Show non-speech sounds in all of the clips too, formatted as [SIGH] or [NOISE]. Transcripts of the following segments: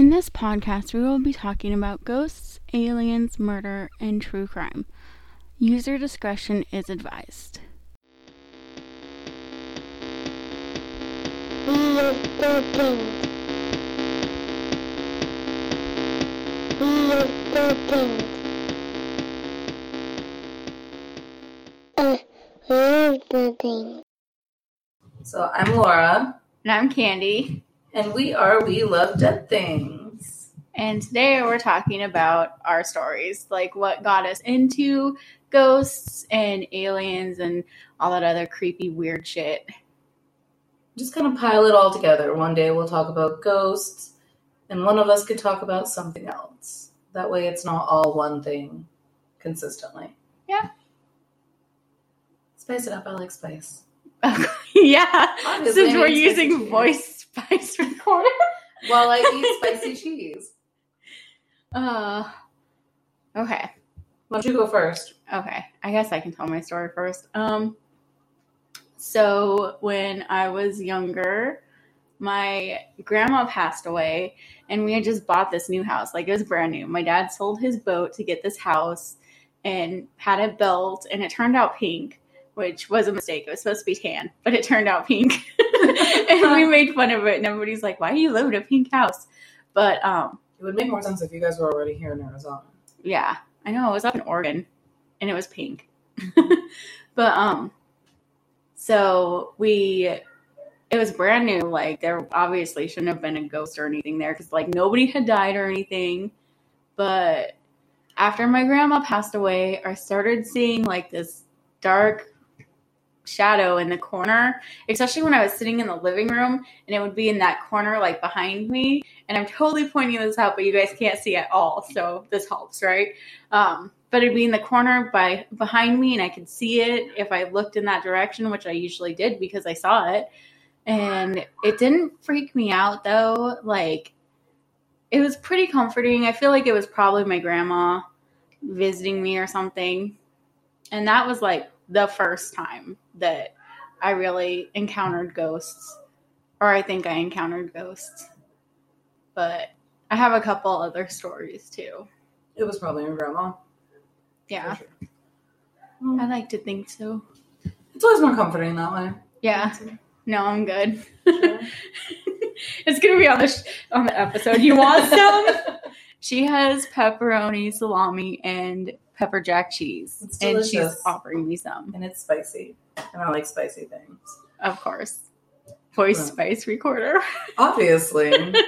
In this podcast, we will be talking about ghosts, aliens, murder, and true crime. User discretion is advised. So I'm Laura, And I'm Candy, and we are We Love Dead Things. and today we're talking about our stories, like what got us into ghosts and aliens and all that other creepy, weird shit. Just kind of pile it all together. One day we'll talk about ghosts, and one of us could talk about something else. That way it's not all one thing consistently. Yeah. Spice it up. I like spice. [LAUGHS] yeah, since we're using voice spice [LAUGHS] recorder. While I eat [LAUGHS] spicy cheese. Uh, okay. Why don't you go first? Okay, I guess I can tell my story first. Um, so when I was younger, my grandma passed away, and we had just bought this new house. Like it was brand new. My dad sold his boat to get this house and had it built, and it turned out pink, which was a mistake. It was supposed to be tan, but it turned out pink. [LAUGHS] [LAUGHS] and we made fun of it, and everybody's like, "Why do you live in a pink house?" But um, It would make more sense if you guys were already here in Arizona. yeah, I know. I was up in Oregon and it was pink. [LAUGHS] but um so we it was brand new like there obviously shouldn't have been a ghost or anything there cuz like nobody had died or anything. But after my grandma passed away, I started seeing like this dark shadow in the corner, especially when I was sitting in the living room and it would be in that corner like behind me and I'm totally pointing this out but you guys can't see at all. So this helps, right? Um, but it'd be in the corner by behind me, and I could see it if I looked in that direction, which I usually did because I saw it. And it didn't freak me out though. Like it was pretty comforting. I feel like it was probably my grandma visiting me or something. And that was like the first time that I really encountered ghosts, or I think I encountered ghosts. But I have a couple other stories too. It was probably your grandma. Yeah. Sure. I like to think so. It's always more comforting that way. Yeah. No, I'm good. Sure. [LAUGHS] it's gonna be on the sh- on the episode. You want some? [LAUGHS] she has pepperoni, salami, and pepper jack cheese, and she's offering me some, and it's spicy. And I like spicy things. of course. Voice spice recorder. [LAUGHS] Obviously. [LAUGHS]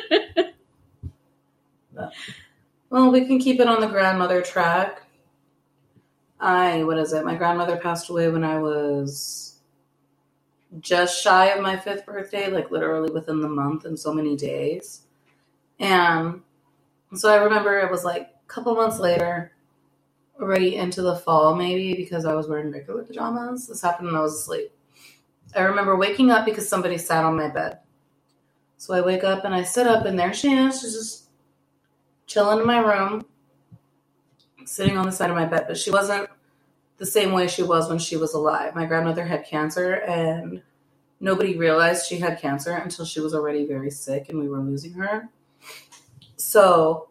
But- well, we can keep it on the grandmother track. I, what is it? My grandmother passed away when I was just shy of my fifth birthday, like literally within the month and so many days. And so I remember it was like a couple months later, already into the fall, maybe because I was wearing regular pajamas. This happened when I was asleep. I remember waking up because somebody sat on my bed. So I wake up and I sit up, and there she is. She's just chilling in my room, sitting on the side of my bed. But she wasn't the same way she was when she was alive. My grandmother had cancer, and nobody realized she had cancer until she was already very sick and we were losing her. So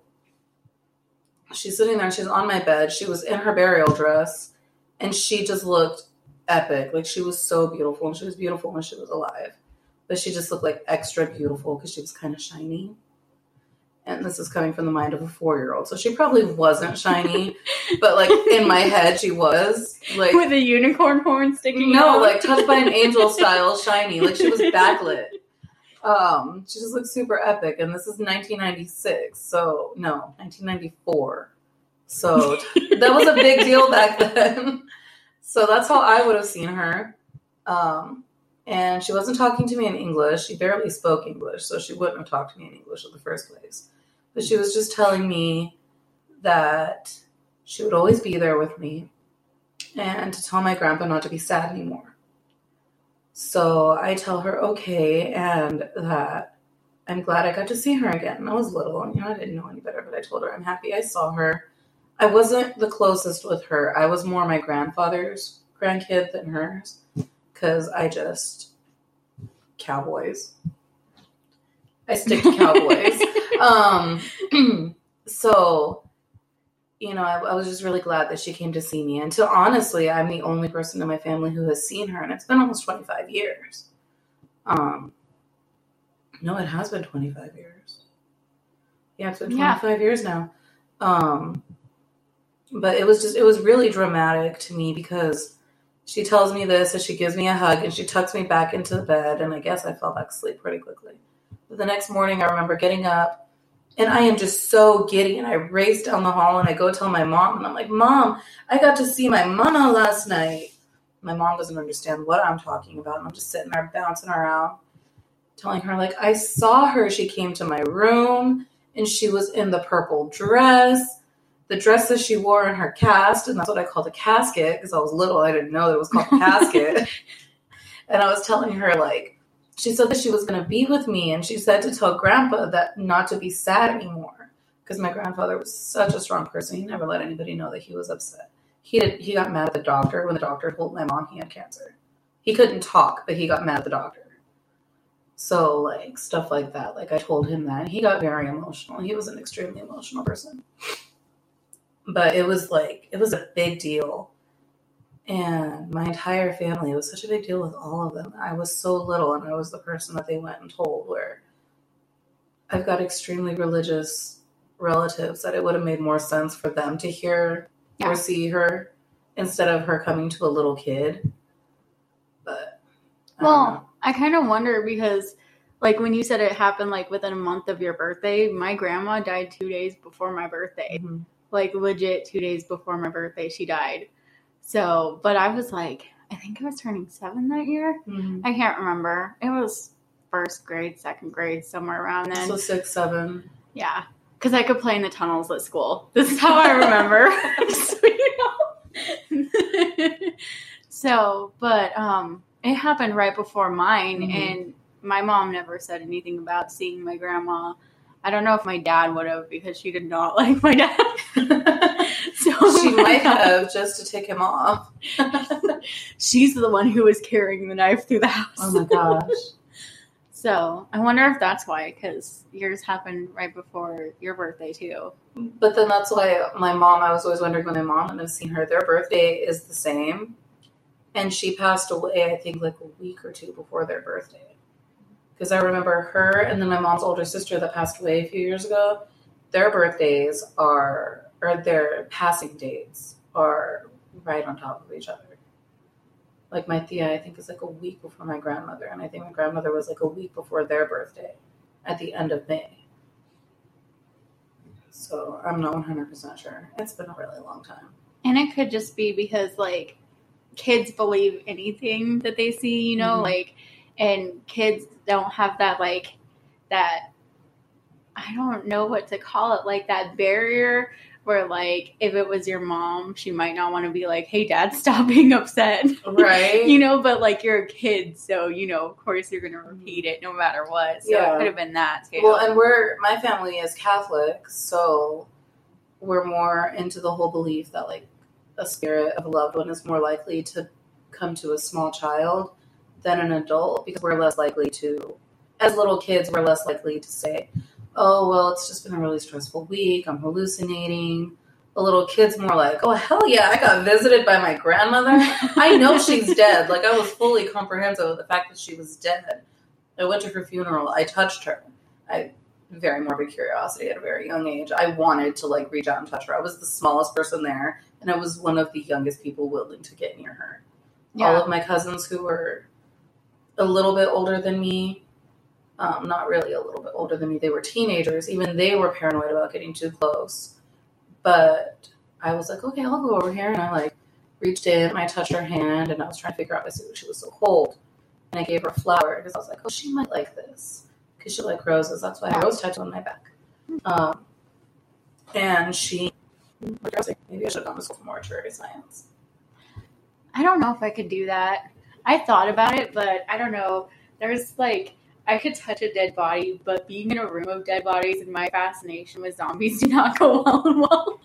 she's sitting there, and she's on my bed. She was in her burial dress, and she just looked epic. Like she was so beautiful, and she was beautiful when she was alive but she just looked like extra beautiful because she was kind of shiny. And this is coming from the mind of a four year old. So she probably wasn't shiny, [LAUGHS] but like in my head, she was. Like, With a unicorn horn sticking out. no, out. like touched by an angel style shiny. Like she was [LAUGHS] backlit. Um, she just looked super epic. And this is 1996. So, no, 1994. So [LAUGHS] that was a big deal back then. So that's how I would have seen her. Um, and she wasn't talking to me in English. She barely spoke English, so she wouldn't have talked to me in English in the first place. But she was just telling me that she would always be there with me and to tell my grandpa not to be sad anymore. So I tell her okay, and that I'm glad I got to see her again. I was little, and you know, I didn't know any better, but I told her I'm happy I saw her. I wasn't the closest with her. I was more my grandfather's grandkid than hers because I just cowboys. I stick to cowboys. [LAUGHS] um, [CLEARS THROAT] so you know, I, I, was just really glad that she came to see me. And to honestly, I'm the only person in my family who has seen her, and it's been almost 25 years. Um, no, it has been 25 years. Yeah, it's been 25 yeah. years now. Um, but it was just, it was really dramatic to me because she tells me this and she gives me a hug and she tucks me back into the bed. And I guess I fell back asleep pretty quickly. But the next morning, I remember getting up and I am just so giddy. And I race down the hall and I go tell my mom, and I'm like, Mom, I got to see my mama last night. My mom doesn't understand what I'm talking about. And I'm just sitting there bouncing around, telling her, like, I saw her. She came to my room and she was in the purple dress. The dress that she wore in her cast, and that's what I called a casket because I was little. I didn't know that it was called a casket. [LAUGHS] and I was telling her, like, she said that she was going to be with me and she said to tell grandpa that not to be sad anymore because my grandfather was such a strong person he never let anybody know that he was upset. He did he got mad at the doctor when the doctor told my mom he had cancer. He couldn't talk but he got mad at the doctor. So like stuff like that like i told him that he got very emotional. He was an extremely emotional person. But it was like it was a big deal and my entire family. It was such a big deal with all of them. I was so little, and I was the person that they went and told. Where I've got extremely religious relatives that it would have made more sense for them to hear yeah. or see her instead of her coming to a little kid. But I well, I kind of wonder because like when you said it happened like within a month of your birthday, my grandma died 2 days before my birthday. Mm-hmm. Like legit 2 days before my birthday she died. So, but I was like, I think I was turning seven that year. Mm-hmm. I can't remember. It was first grade, second grade, somewhere around then. So six, seven. Yeah, because I could play in the tunnels at school. [LAUGHS] This is how I remember. [LAUGHS] [LAUGHS] so, but um, it happened right before mine, mm-hmm. and my mom never said anything about seeing my grandma. I don't know if my dad would have because she did not like my dad. [LAUGHS] So she might have just to take him off. [LAUGHS] She's the one who was carrying the knife through the house. Oh my gosh. [LAUGHS] so I wonder if that's why, because yours happened right before your birthday too. But then that's why my mom. I was always wondering when my mom and I've seen her. Their birthday is the same, and she passed away. I think like a week or two before their birthday. Because I remember her and then my mom's older sister that passed away a few years ago. Their birthdays are or their passing dates are right on top of each other. Like my Tía, I think is like a week before my grandmother, and I think my grandmother was like a week before their birthday, at the end of May. So I'm not 100% sure. It's been a really long time. And it could just be because like kids believe anything that they see, you know, mm-hmm. like, and kids don't have that like that. I don't know what to call it, like that barrier where like if it was your mom she might not want to be like hey dad [LAUGHS] stop being upset. Right. You know but like you're a kid so you know of course you're gonna mm-hmm. repeat it no matter what. So yeah. it could have been that too. Well and we're my family is catholic so we're more into the whole belief that like a spirit of a loved one is more likely to come to a small child than an adult because we're less likely to as little kids we're less likely to say oh, well, it's just been a really stressful week. I'm hallucinating. The little kid's more like, oh, hell yeah, I got visited by my grandmother. I know she's [LAUGHS] dead. Like, I was fully comprehensive of the fact that she was dead. I went to her funeral. I touched her. I very morbid curiosity at a very young age. I wanted to like reach out and touch her. I was the smallest person there, and I was one of the youngest people willing to get near her. Yeah. All of my cousins who were a little bit older than me um, not really a little bit older than me. They were teenagers. Even they were paranoid about getting too close. But I was like, okay, I'll go over here. And I like reached in and I touched her hand and I was trying to figure out why she was so cold. And I gave her a flower because I was like, oh, she might like this because she like roses. That's why I rose tattoo on my back. Um, and she, I was like, maybe I should have gone to school for mortuary science. I don't know if I could do that. I thought about it, but I don't know. There's like I could touch a dead body, but being in a room of dead bodies and my fascination with zombies [LAUGHS] do not go well well.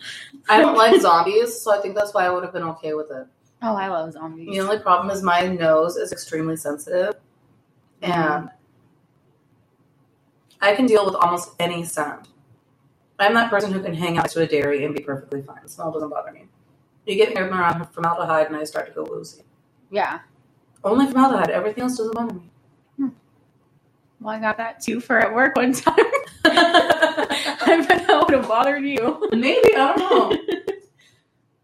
I don't like zombies, so I think that's why I would have been okay with it. Oh, I love zombies. The only problem is my nose is extremely sensitive, mm-hmm. and I can deal with almost any sound. I'm that person who can hang out to a dairy and be perfectly fine. The smell doesn't bother me. You get me around formaldehyde and I start to go woozy. Yeah. Only formaldehyde. Everything else doesn't bother me. Well, I got that too for at work one [LAUGHS] time. I bet that would have bothered you. Maybe I don't know. [LAUGHS]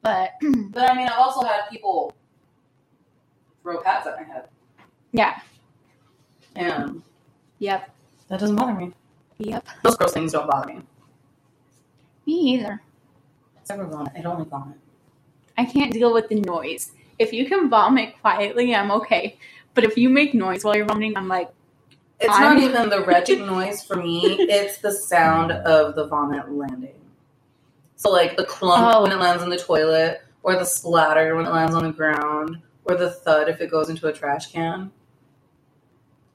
But [CLEARS THROAT] But I mean, I've also had people throw pads at my head, yeah. and Yep. that doesn't bother me. Yep. Those gross things don't bother me. Me either. Except for vomit. I don't vomit. I can't deal with the noise. If you can vomit quietly, I'm okay. But if you make noise while you're vomiting, I'm like, It's I'm- not even the retching noise for me. It's the sound of the vomit landing. So like the clunk Oh. when it lands in the toilet, or the splatter when it lands on the ground, or the thud if it goes into a trash can.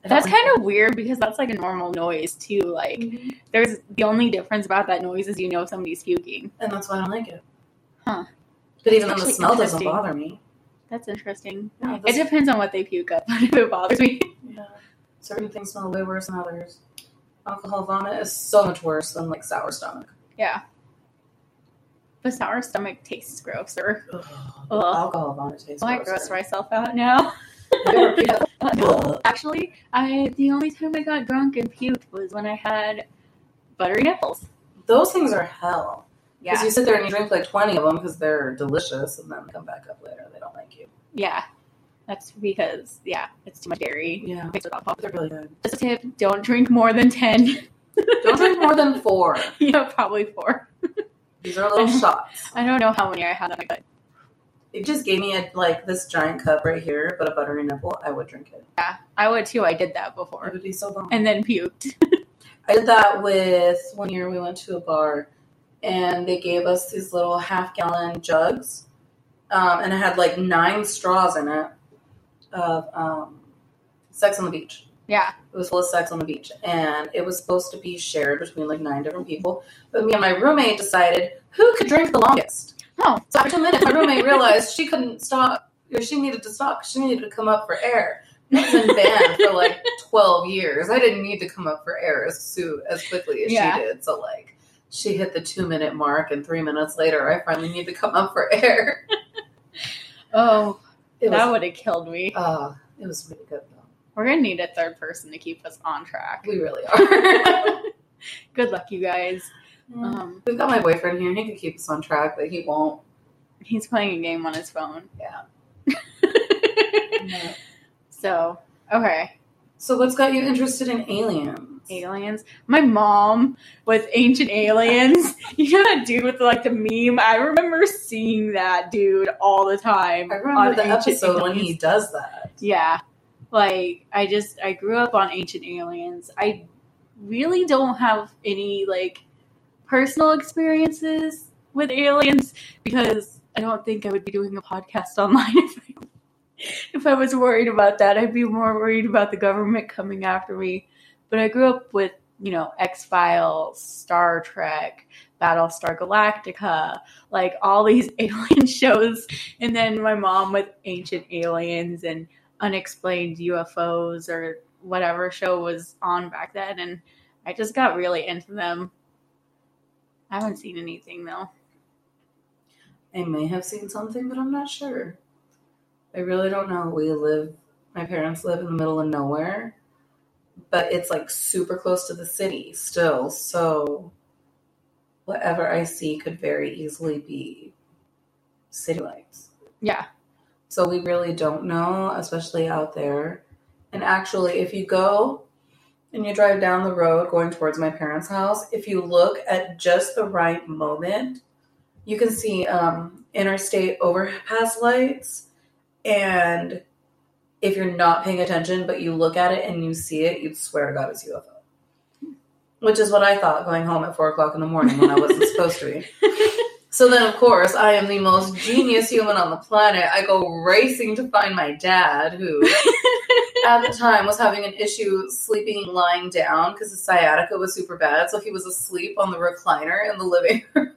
That's like kind of weird because that's like a normal noise too. Like, that. there's the only difference about that noise is you know somebody's puking. and that's why I don't like it. Huh. But even Actually the smell doesn't bother me. That's interesting. Yeah, It depends on what they puke up, [LAUGHS] if it bothers me. Yeah. Certain things smell way worse than others. Alcohol vomit is so much worse than like sour stomach. Yeah. But sour stomach tastes grosser. Ugh. Ugh. Alcohol vomit tastes Oh, I gross myself out now. Have you ever puked? Ugh. Actually, I the only time I got drunk and puked was when I had buttery nipples. Those things are hell. Because Yeah, you sit there and you drink like 20 of them because they're delicious and then come back up later. They don't like you. yeah. That's because yeah, it's too much dairy. Yeah. Mixed with alcohol. They're really good. Just a tip: don't drink more than ten. Don't drink more than [LAUGHS] four. yeah, probably four. These are little [LAUGHS] shots. I don't know how many I had on my gut. You just gave me a like this giant cup right here, but a buttery nipple, I would drink it. Yeah, I would too. I did that before. It would be so bomb. and then puked. [LAUGHS] I did that with one year we went to a bar and they gave us these little half gallon jugs. Um, and it had like nine straws in it of um, sex on the beach. Yeah, It was full of sex on the beach. And it was supposed to be shared between like nine different people. But me and my roommate decided who could drink the longest. Oh. So after two minutes, my roommate realized she couldn't stop, or she needed to stop. she needed to come up for air. I've been banned for like 12 years. I didn't need to come up for air as soon as quickly as Yeah. she did. So like she hit the two minute mark and three minutes later I finally need to come up for air. [LAUGHS] Oh, It that would have killed me. uh, it was really good though. We're gonna need a third person to keep us on track. We really [LAUGHS] are. Good luck, you guys. Um, We've got my boyfriend here. He can keep us on track, but he won't. he's playing a game on his phone. Yeah. [LAUGHS] so, okay, So what's got you interested in aliens? Aliens. My mom with ancient aliens. [LAUGHS] You know that dude with like the meme? I remember seeing that dude all the time. I remember on the Ancient episode when he does that. Yeah. Like I just I grew up on ancient aliens. I really don't have any like personal experiences with aliens because I don't think I would be doing a podcast [LAUGHS] online if I, if I was worried about that. I'd be more worried about the government coming after me. But I grew up with, you know, X Files, Star Trek, Battlestar Galactica, like all these [LAUGHS] alien shows. And then my mom with ancient aliens and unexplained UFOs or whatever show was on back then. And I just got really into them. I haven't seen anything though. I may have seen something, but I'm not sure. I really don't know. We live, my parents live in the middle of nowhere, but it's like super close to the city still. So whatever I see could very easily be city lights. Yeah. So we really don't know, especially out there. And actually, if you go and you drive down the road going towards my parents' house, if you look at just the right moment, you can see um, interstate overpass lights. And if you're not paying attention, but you look at it and you see it, you'd swear to God it's UFO. Which is what I thought going home at four o'clock in the morning when I wasn't [LAUGHS] supposed to be. So then, of course, I am the most genius human on the planet. I go racing to find my dad, who [LAUGHS] at the time was having an issue sleeping lying down because his sciatica was super bad. So he was asleep on the recliner in the living room.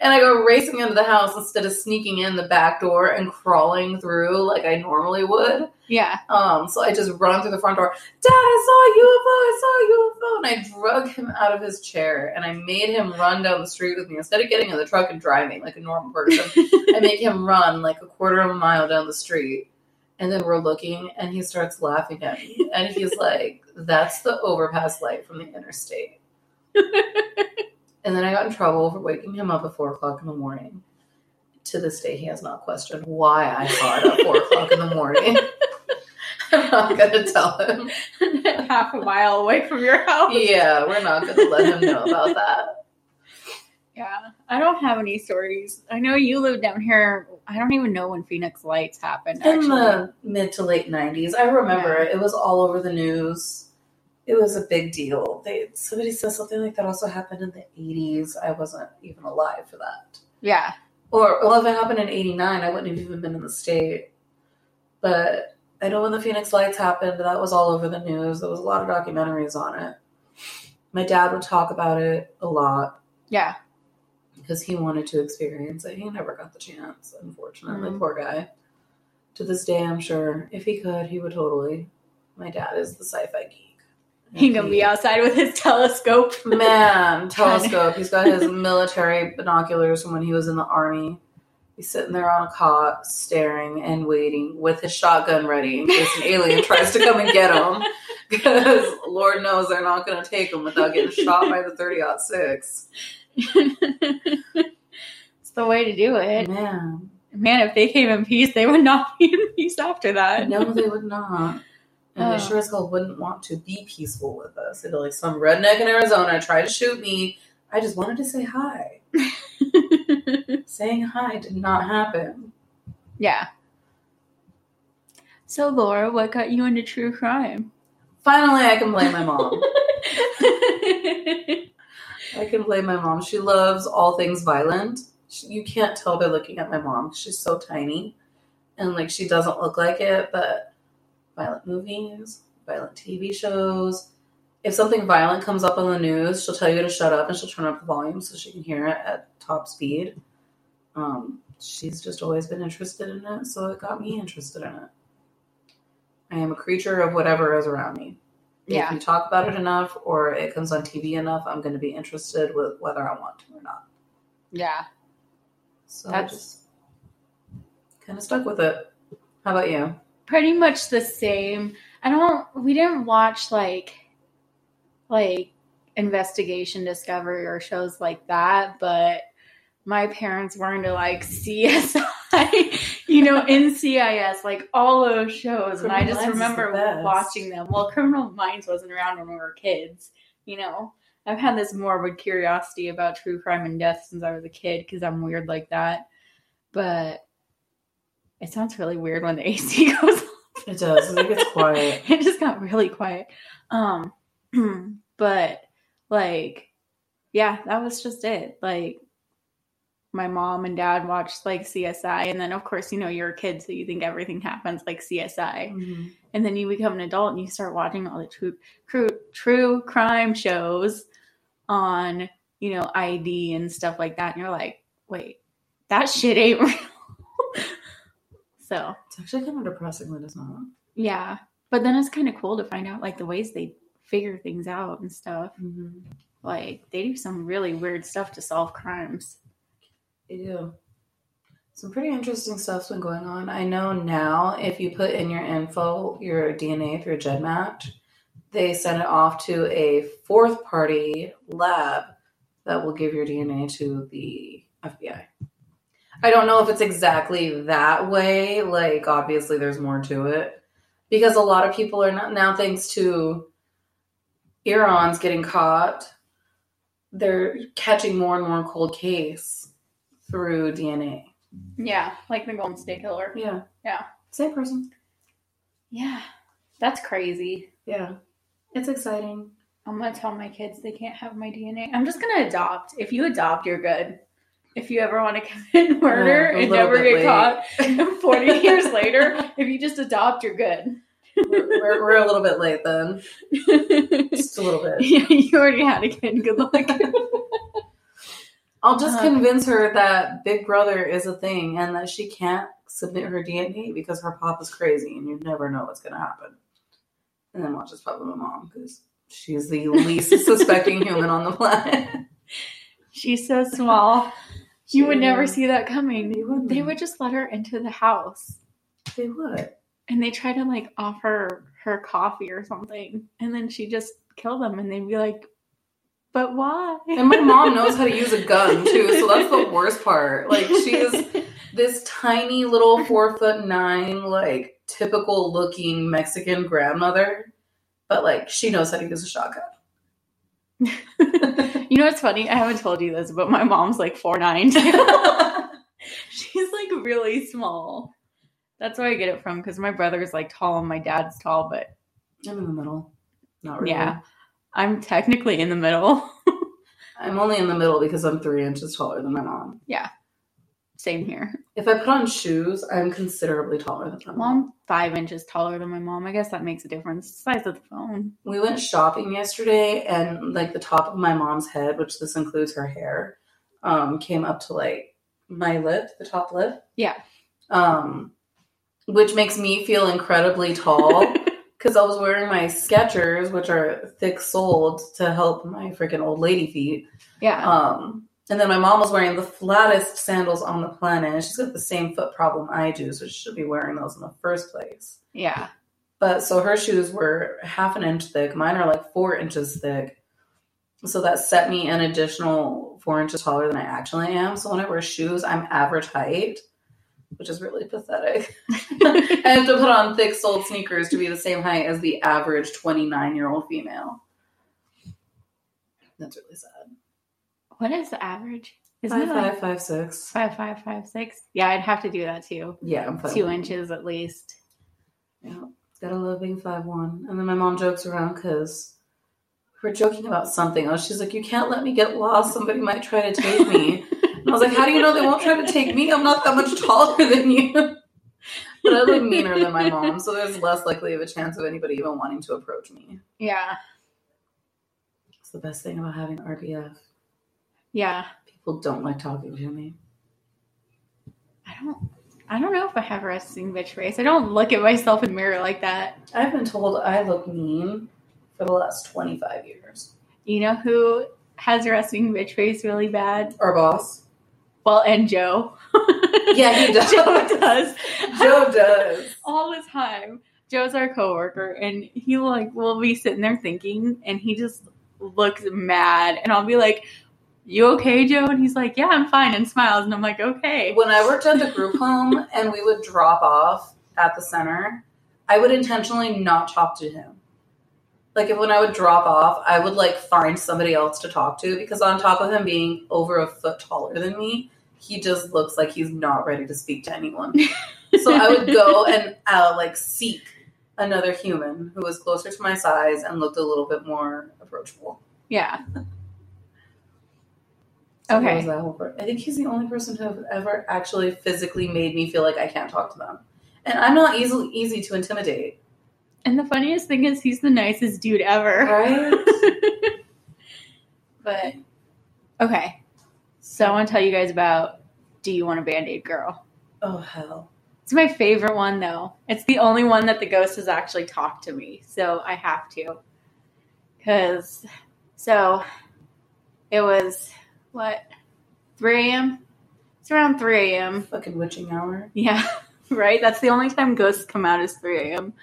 And I go racing into the house instead of sneaking in the back door and crawling through like I normally would. Yeah. Um, so I just run through the front door. Dad, I saw a UFO. I saw a UFO, and I drug him out of his chair and I made him run down the street with me instead of getting in the truck and driving like a normal person. I make him run like a quarter of a mile down the street. And then we're looking, and he starts laughing at me. And he's like, That's the overpass light from the interstate. [LAUGHS] and then I got in trouble for waking him up at four o'clock in the morning. To this day, he has not questioned why I saw it at four o'clock in the morning. [LAUGHS] [LAUGHS] I'm not going to tell him. [LAUGHS] Half a mile away from your house. Yeah, we're not going to let him know about that. Yeah, I don't have any stories. I know you live down here. I don't even know when Phoenix Lights happened. In Actually, the mid to late 90s, I remember it. It was all over the news. It was a big deal. They somebody said something like that also happened in the 80s. I wasn't even alive for that. yeah, Or well, if it happened in '89, I wouldn't have even been in the state. But I know when the Phoenix Lights happened, that was all over the news. There was a lot of documentaries on it. My dad would talk about it a lot yeah, because he wanted to experience it. He never got the chance, unfortunately. Mhm. Poor guy. To this day, I'm sure if he could, he would totally. My dad is the sci-fi geek. He gonna be outside with his telescope. Man, [LAUGHS] telescope. He's got his [LAUGHS] military binoculars from when he was in the army. He's sitting there on a cot, staring and waiting with his shotgun ready in case an alien tries to come and get him. [LAUGHS] Because Lord knows they're not going to take him without getting shot by the 30 6. it's the way to do it. Man, Man, if they came in peace, they would not be in peace after that. no, they would not. And Oh. they sure as hell wouldn't want to be peaceful with us. They'd be like, some redneck in Arizona tried to shoot me. I just wanted to say hi. [LAUGHS] Saying hi did not happen. yeah. So, Laura, what got you into true crime? Finally, I can blame my mom. [LAUGHS] I can blame my mom. She loves all things violent. She, you can't tell by looking at my mom. She's so tiny. And like she doesn't look like it, but violent movies, violent TV shows. If something violent comes up on the news, she'll tell you to shut up and she'll turn up the volume so she can hear it at top speed. Um, she's just always been interested in it, so it got me interested in it. I am a creature of whatever is around me. Yeah. If you talk about it enough or it comes on TV enough, I'm going to be interested with whether I want to or not. yeah. So That's- I just kind of stuck with it. How about you? Pretty much the same. I don't we didn't watch like like investigation discovery or shows like that, but my parents were into like [LAUGHS] CSI, you know, [LAUGHS] NCIS, like all those shows. and I just is the remember watching them. Well, Criminal Minds wasn't around when we were kids, you know. I've had this morbid curiosity about true crime and death since I was a kid because I'm weird like that. But it sounds really weird when the [LAUGHS] AC goes off. It does. It gets quiet. [LAUGHS] it just got really quiet. Um, [CLEARS THROAT] but like, yeah, that was just it. Like, my mom and dad watched like CSI, and then of course, you know, you're a kid, so you think everything happens like CSI, Mhm. and then you become an adult and you start watching all the true, true, true crime shows on, you know, ID and stuff like that, and you're like, wait, that shit ain't real. So It's actually kind of depressing when it's not. yeah, but then it's kind of cool to find out like the ways they figure things out and stuff. Mm-hmm. Like they do some really weird stuff to solve crimes. They do. Some pretty interesting stuff's been going on. I know now if you put in your info, your DNA through GEDmatch, they send it off to a fourth party lab that will give your DNA to the FBI. I don't know if it's exactly that way. Like, obviously, there's more to it. Because a lot of people are not, now, thanks to Irons getting caught, they're catching more and more cold case through DNA. Yeah, like the Golden State Killer. Yeah. Yeah. Same person. Yeah, that's crazy. Yeah. It's exciting. I'm gonna tell my kids they can't have my DNA. I'm just gonna adopt. If you adopt, you're good. If you ever want to commit [LAUGHS] murder Yeah, and never get late. caught [LAUGHS] 40 [LAUGHS] years later, if you just adopt, you're good. We're, we're, we're a little bit late then. Just a little bit. yeah, you already had a kid. Good luck. I'll just convince her that Big Brother is a thing and that she can't submit her DNA because her pop is crazy and you never know what's going to happen. And then watch this probably my mom because she's the least suspecting human on the planet. She's so small. You would never see that coming. You wouldn't. They would just let her into the house. They would. and they try to like offer her coffee or something and then she just kill them and they'd be like but why And my mom [LAUGHS] knows how to use a gun too, so that's the worst part. Like she is [LAUGHS] this tiny little four foot nine, like typical looking Mexican grandmother, but like she knows how to use a shotgun. [LAUGHS] you know what's funny i haven't told you this but my mom's like four nine [LAUGHS] she's like really small that's where i get it from because my brother's like tall and my dad's tall but I'm in the middle. Not really. yeah i'm technically in the middle [LAUGHS] I'm only in the middle because I'm three inches taller than my mom. Same here If I put on shoes, I'm considerably taller than my well, mom. i'm five inches taller than my mom i guess that makes a difference size of the phone We went shopping yesterday, and like the top of my mom's head, which this includes her hair, um, came up to like my lip, the top lip. Yeah. Um, which makes me feel incredibly tall [LAUGHS] because I was wearing my Skechers, which are thick soled to help my freaking old lady feet. yeah Um, and then my mom was wearing the flattest sandals on the planet. And She's got the same foot problem I do, so she should be wearing those in the first place. yeah But so her shoes were half an inch thick. Mine are like four inches thick. So that set me an additional four inches taller than I actually am. So when I wear shoes, I'm average height, which is really pathetic. [LAUGHS] [LAUGHS] I have to put on thick soled sneakers to be the same height as the average 29 year old female. That's really sad. What is the average? Isn't Five it like five five six. five five five six? Yeah, I'd have to do that too. Yeah, I'm five Two one. inches at least. Yeah, gotta love being five one. And then my mom jokes around because we're joking about something. Oh, she's like, "You can't let me get lost. Somebody might try to take me." and I was like, "How do you know they won't try to take me? I'm not that much taller than you." but I look meaner than my mom, so there's less likely of a chance of anybody even wanting to approach me. Yeah, It's the best thing about having RBF. Yeah. People don't like talking to me. I don't. I don't know if I have a resting bitch face. I don't look at myself in the mirror like that. I've been told I look mean for the last 25 years. You know who has a resting bitch face really bad? Our boss. Well, and Joe. [LAUGHS] Yeah, he [LAUGHS] does. Joe does. Joe does. all the time. Joe's our coworker, and he like will be sitting there thinking, and he just looks mad, and I'll be like, "You okay, Joe?" And he's like, "Yeah, I'm fine," and smiles, and I'm like, "Okay." When I worked at the group home [LAUGHS] and we would drop off at the center, I would intentionally not talk to him. Like if when I would drop off, I would like find somebody else to talk to because on top of him being over a foot taller than me, he just looks like he's not ready to speak to anyone. [LAUGHS] so I would go and uh, like seek another human who was closer to my size and looked a little bit more approachable. Yeah. So Okay. was that whole part. I think he's the only person who have ever actually physically made me feel like I can't talk to them. And I'm not easily easy to intimidate. And the funniest thing is, he's the nicest dude ever. Right? [LAUGHS] But okay, so I want to tell you guys about "Do You Want a Band Aid Girl?" oh hell. It's my favorite one though. It's the only one that the ghost has actually talked to me, so I have to. Cause so it was what 3 a.m. It's around 3 a.m. Fucking witching hour. Yeah, [LAUGHS] right. That's the only time ghosts come out is 3 a.m.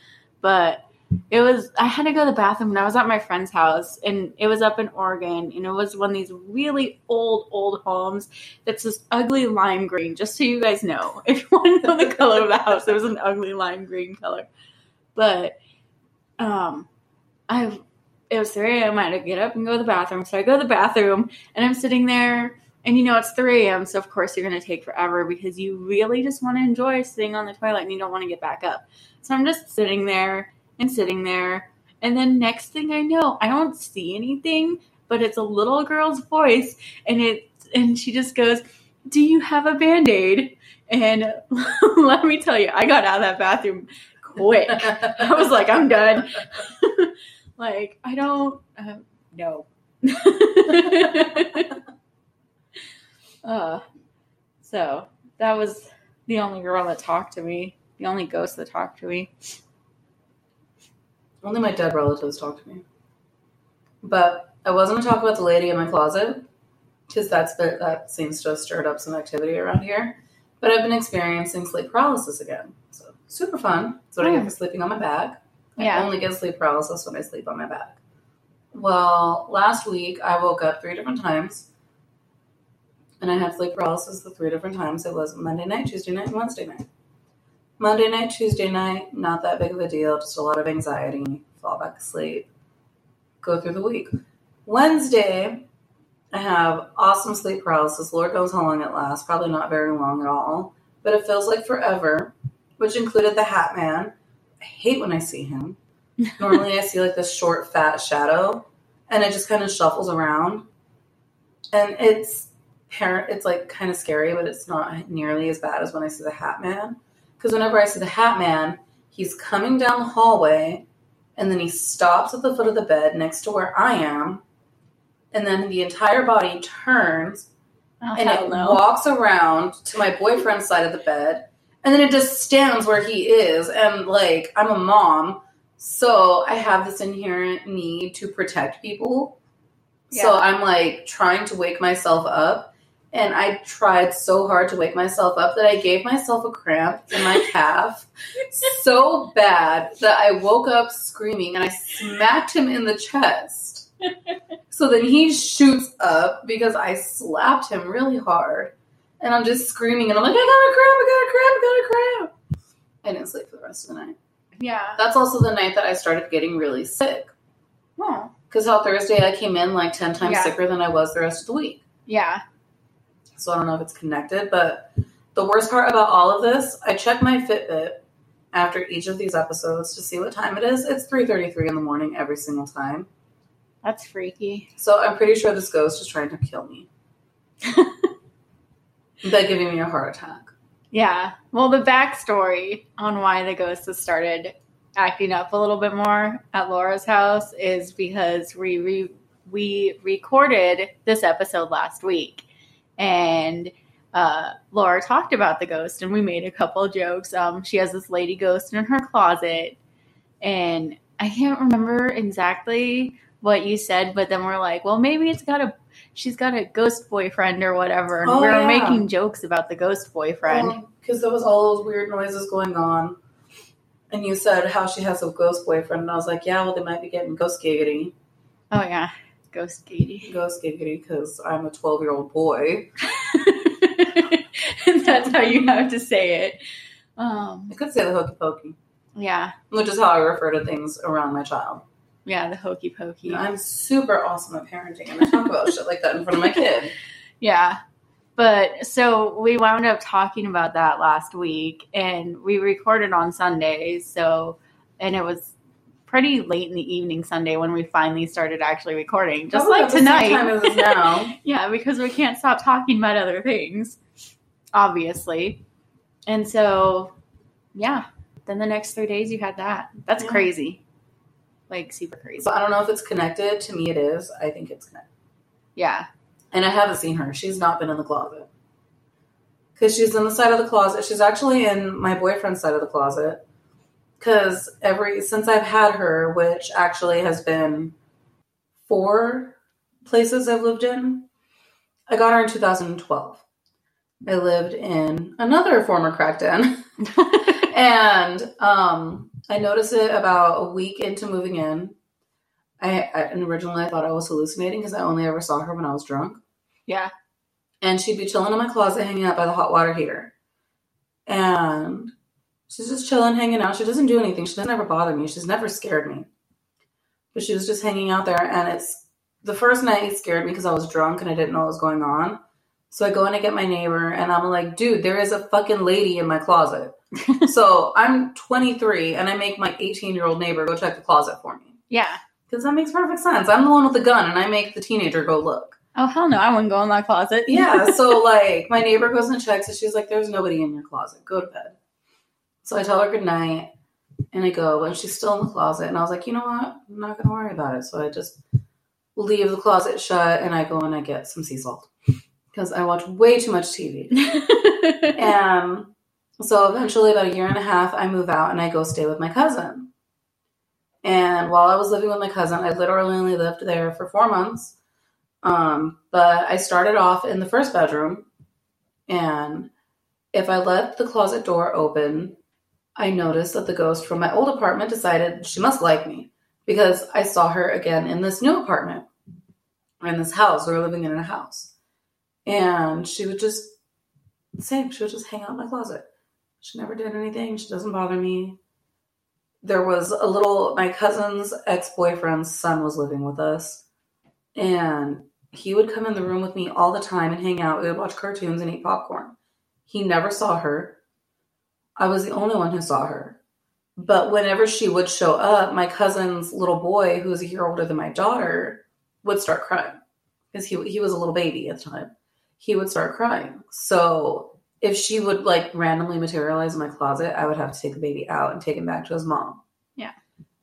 But it was I had to go to the bathroom and I was at my friend's house and it was up in Oregon and it was one of these really old old homes that's this ugly lime green. Just so you guys know, [LAUGHS] if you want to know the color of the house, it was an ugly lime green color. But um, I it was 3 a.m. I had to get up and go to the bathroom. So I go to the bathroom and I'm sitting there and you know it's 3 a.m. So of course you're gonna take forever because you really just want to enjoy sitting on the toilet and you don't want to get back up. So I'm just sitting there and sitting there. And then next thing I know, I don't see anything, but it's a little girl's voice, and it and she just goes, "Do you have a band aid?" And [LAUGHS] let me tell you, I got out of that bathroom quick. I was like, I'm done. [LAUGHS] like I don't uh, no. [LAUGHS] Uh, so that was the only girl that talked to me, the only ghost that talked to me. Only my dead relatives talk to me. But I was going to talk about the lady in my closet because that's the, that seems to have stirred up some activity around here. But I've been experiencing sleep paralysis again. So super fun. That's what I get Hmm. for sleeping on my back. I only get sleep paralysis when I sleep on my back. Well, last week I woke up three different times. And I had sleep paralysis the three different times. It was Monday night, Tuesday night, and Wednesday night. Monday night, Tuesday night, not that big of a deal, just a lot of anxiety, fall back asleep, go through the week. Wednesday, I have awesome sleep paralysis. Lord knows how long it lasts, probably not very long at all, but it feels like forever, which included the Hat Man. I hate when I see him. Normally, I see like this short, fat shadow, and it just kind of shuffles around, and it's parent. It's like kind of scary, but it's not nearly as bad as when I see the Hat Man. Because whenever I see the Hat Man, he's coming down the hallway, and then he stops at the foot of the bed next to where I am, and then the entire body turns Oh, and it no. walks around to my boyfriend's side of the bed and then it just stands where he is. And like i'm a mom so i have this inherent need to protect people. So i'm like trying to wake myself up. And i tried so hard to wake myself up that i gave myself a cramp in my [LAUGHS] calf so bad that i woke up screaming and i smacked him in the chest. [LAUGHS] So then he shoots up because I slapped him really hard. And I'm just screaming and I'm like, I got a cramp, I got a cramp, I got a cramp. I didn't sleep for the rest of the night. yeah. That's also the night that I started getting really sick. Oh. Because how Thursday I came in like 10 times Yeah. sicker than I was the rest of the week. Yeah. So I don't know if it's connected, but the worst part about all of this, I check my Fitbit after each of these episodes to see what time it is. It's 3.33 in the morning every single time. That's freaky. So I'm pretty sure this ghost is trying to kill me. [LAUGHS] by giving me a heart attack. Yeah. Well, the backstory on why the ghost has started acting up a little bit more at Laura's house is because we re- we recorded this episode last week, and uh, Laura talked about the ghost, and we made a couple jokes. Um, she has this lady ghost in her closet, and I can't remember exactly what you said, but then we're like, well, maybe it's got a she's got a ghost boyfriend or whatever, and Oh, we were yeah. making jokes about the ghost boyfriend. Because there was all those weird noises going on. And you said how she has a ghost boyfriend. And I was like, yeah, well, they might be getting ghost giggity. Oh yeah, Ghost Katie. Ghost giggity because I'm a 12 year old boy. [LAUGHS] That's how you have to say it. Um, I could say the hokey pokey, yeah, which is how I refer to things around my child. Yeah, the hokey pokey. You know, I'm super awesome at parenting and I talk about shit like that in front of my [LAUGHS] kid. Yeah. But so we wound up talking about that last week and we recorded on Sundays. So, and it was pretty late in the evening Sunday when we finally started actually recording, just Probably like about the same tonight. time as it is now. [LAUGHS] yeah, because we can't stop talking about other things, obviously. And so, yeah, then the next three days you had that. That's Yeah. crazy. Like, super crazy. So I don't know if it's connected. To me, it is. I think it's connected. Yeah. And I haven't seen her. She's not been in the closet. Because she's in the side of the closet. She's actually in my boyfriend's side of the closet. Because every since I've had her, which actually has been four places I've lived in, I got her in 2012. I lived in another former crack den. [LAUGHS] and um, I noticed it about a week into moving in. I, I originally I thought I was hallucinating because I only ever saw her when I was drunk. yeah. And she'd be chilling in my closet, hanging out by the hot water heater. And she's just chilling, hanging out. She doesn't do anything. She doesn't ever bother me. She's never scared me. But she was just hanging out there. And it's the first night it scared me because I was drunk and I didn't know what was going on. So I go in and get my neighbor, and I'm like, dude, there is a fucking lady in my closet. [LAUGHS] so I'm 23, and I make my 18 year old neighbor go check the closet for me. Yeah. Because that makes perfect sense. I'm the one with the gun, and I make the teenager go look. Oh, hell no. I wouldn't go in that closet. Yeah, [LAUGHS] so like my neighbor goes and checks, and she's like, "There's nobody in your closet. Go to bed." So I tell her good night, and I go, and she's still in the closet. And I was like, "You know what? I'm not gonna worry about it." So I just leave the closet shut, and I go and I get some sea salt because I watch way too much TV. and [LAUGHS] so eventually, about a year and a half, I move out and I go stay with my cousin. And while I was living with my cousin, I literally only lived there for four months. Um, but I started off in the first bedroom, and if I left the closet door open, I noticed that the ghost from my old apartment decided she must like me because I saw her again in this new apartment or in this house. We were living in a house. And she would just, same, she would just hang out in my closet. She never did anything. She doesn't bother me. There was a little, my cousin's ex boyfriend's son was living with us. And he would come in the room with me all the time and hang out. We would watch cartoons and eat popcorn. He never saw her. I was the only one who saw her. But whenever she would show up, my cousin's little boy, who was a year older than my daughter, would start crying because he he was a little baby at the time. He would start crying. So if she would like randomly materialize in my closet, I would have to take the baby out and take him back to his mom. Yeah.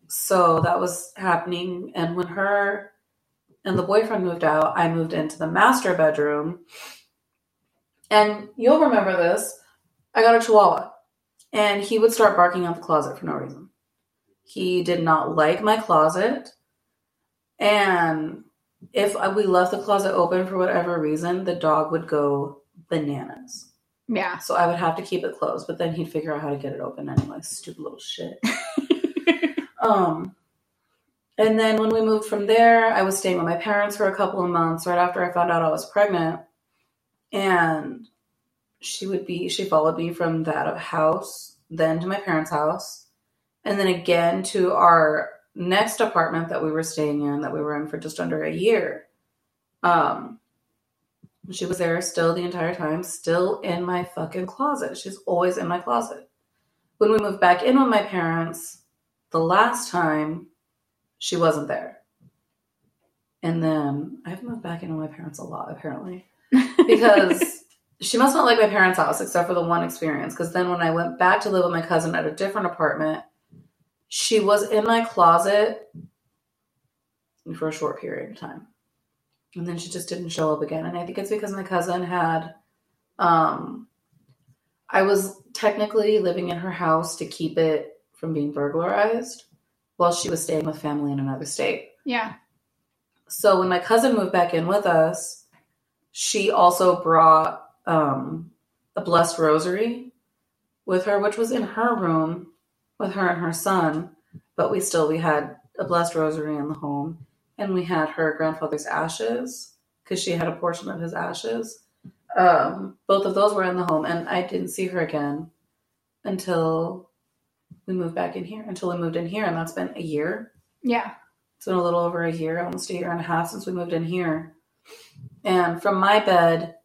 So that was happening, and when her and the boyfriend moved out, I moved into the master bedroom. And you'll remember this. I got a chihuahua and he would start barking out the closet for no reason. He did not like my closet. And if we left the closet open for whatever reason, the dog would go bananas. yeah. So I would have to keep it closed, but then he'd figure out how to get it open anyway. Stupid little shit. [LAUGHS] um, and then when we moved from there, I was staying with my parents for a couple of months right after I found out I was pregnant. And she would be, she followed me from that house, then to my parents' house, and then again to our next apartment that we were staying in, that we were in for just under a year. Um, she was there still the entire time, still in my fucking closet. She's always in my closet. When we moved back in with my parents, the last time, she wasn't there. And then I've moved back in with my parents a lot, apparently, because [LAUGHS] she must not like my parents' house, except for the one experience. Because then when I went back to live with my cousin at a different apartment, she was in my closet for a short period of time. And then she just didn't show up again. And I think it's because my cousin had um I was technically living in her house to keep it from being burglarized while she was staying with family in another state. Yeah. So when my cousin moved back in with us, she also brought um, a blessed rosary with her, which was in her room with her and her son. But we still we had a blessed rosary in the home, and we had her grandfather's ashes because she had a portion of his ashes. Um, both of those were in the home, and I didn't see her again until we moved back in here. Until we moved in here, and that's been a year. Yeah. It's been a little over a year, almost a year and a half since we moved in here. And from my bed,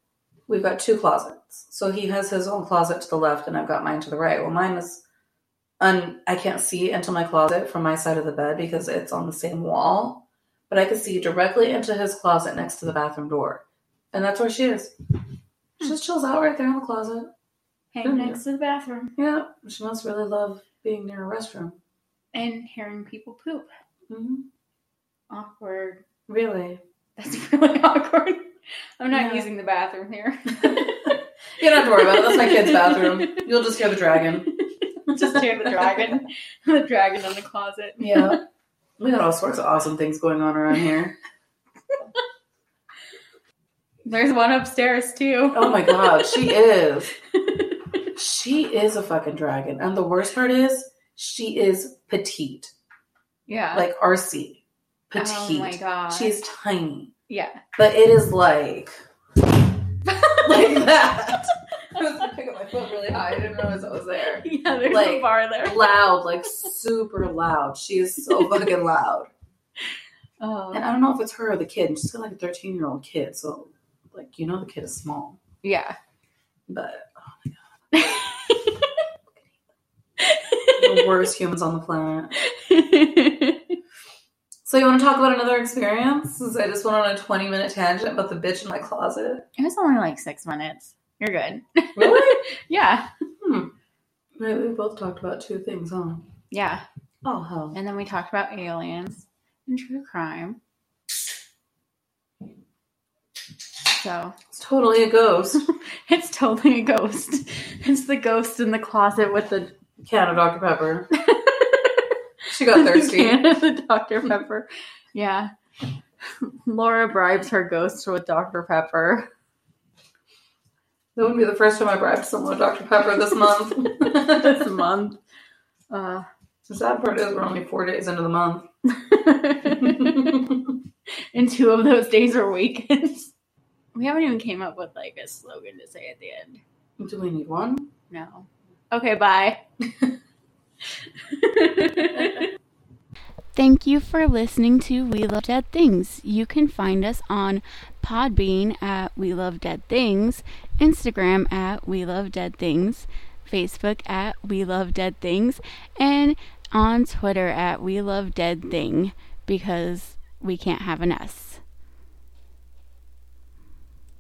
we've got two closets. So he has his own closet to the left, and I've got mine to the right. Well, mine is, un- I can't see into my closet from my side of the bed because it's on the same wall, but I can see directly into his closet next to the bathroom door. And that's where she is. She just chills out right there in the closet. Hang next to the bathroom Yeah, she must really love being near a restroom. and hearing people poop. hmm Awkward. Really? That's [LAUGHS] really awkward. I'm not Yeah. using the bathroom here. [LAUGHS] You don't have to worry about it. That's my kid's bathroom. [LAUGHS] You'll just hear the dragon. [LAUGHS] Just hear the dragon. [LAUGHS] the dragon in the closet. Yeah. [LAUGHS] We got all sorts of awesome things going on around here. There's one upstairs too. Oh my god, she is. She is a fucking dragon. And the worst part is, she is petite. yeah. Like RC. Petite. oh my god. She's tiny. yeah. But it is like like that. [LAUGHS] I was gonna pick up my foot really high. I didn't realize I was there. [LAUGHS] Yeah, there's Like, a bar there. Loud, like super loud. She is so [LAUGHS] fucking loud. Oh. And I don't know if it's her or the kid. And she's got like a 13 year old kid. So, like, you know, the kid is small. Yeah. But oh my God. the worst humans on the planet. So, you want to talk about another experience? Since I just went on a 20 minute tangent about the bitch in my closet. It was only like six minutes. You're good. Really? [LAUGHS] Yeah. hmm. Right, we both talked about two things, huh? Yeah. Oh, hell. And then we talked about aliens and true crime. So It's totally a ghost. [LAUGHS] it's totally a ghost. It's the ghost in the closet with the Can of Dr. Pepper. [LAUGHS] She got thirsty. can of the Dr. Pepper. Yeah. Laura bribes her ghost with Dr. Pepper. That wouldn't be the first time I bribed someone with Dr. Pepper this month. [LAUGHS] [LAUGHS] this month. Uh, the sad part is we're only four days into the month. [LAUGHS] and two of those days are weekends. We haven't even came up with like a slogan to say at the end. Do we need one? No. Okay, bye. Thank you for listening to We Love Dead Things. You can find us on Podbean at We Love Dead Things, Instagram at We Love Dead Things, Facebook at We Love Dead Things, and on Twitter at We Love Dead Thing because we can't have an S.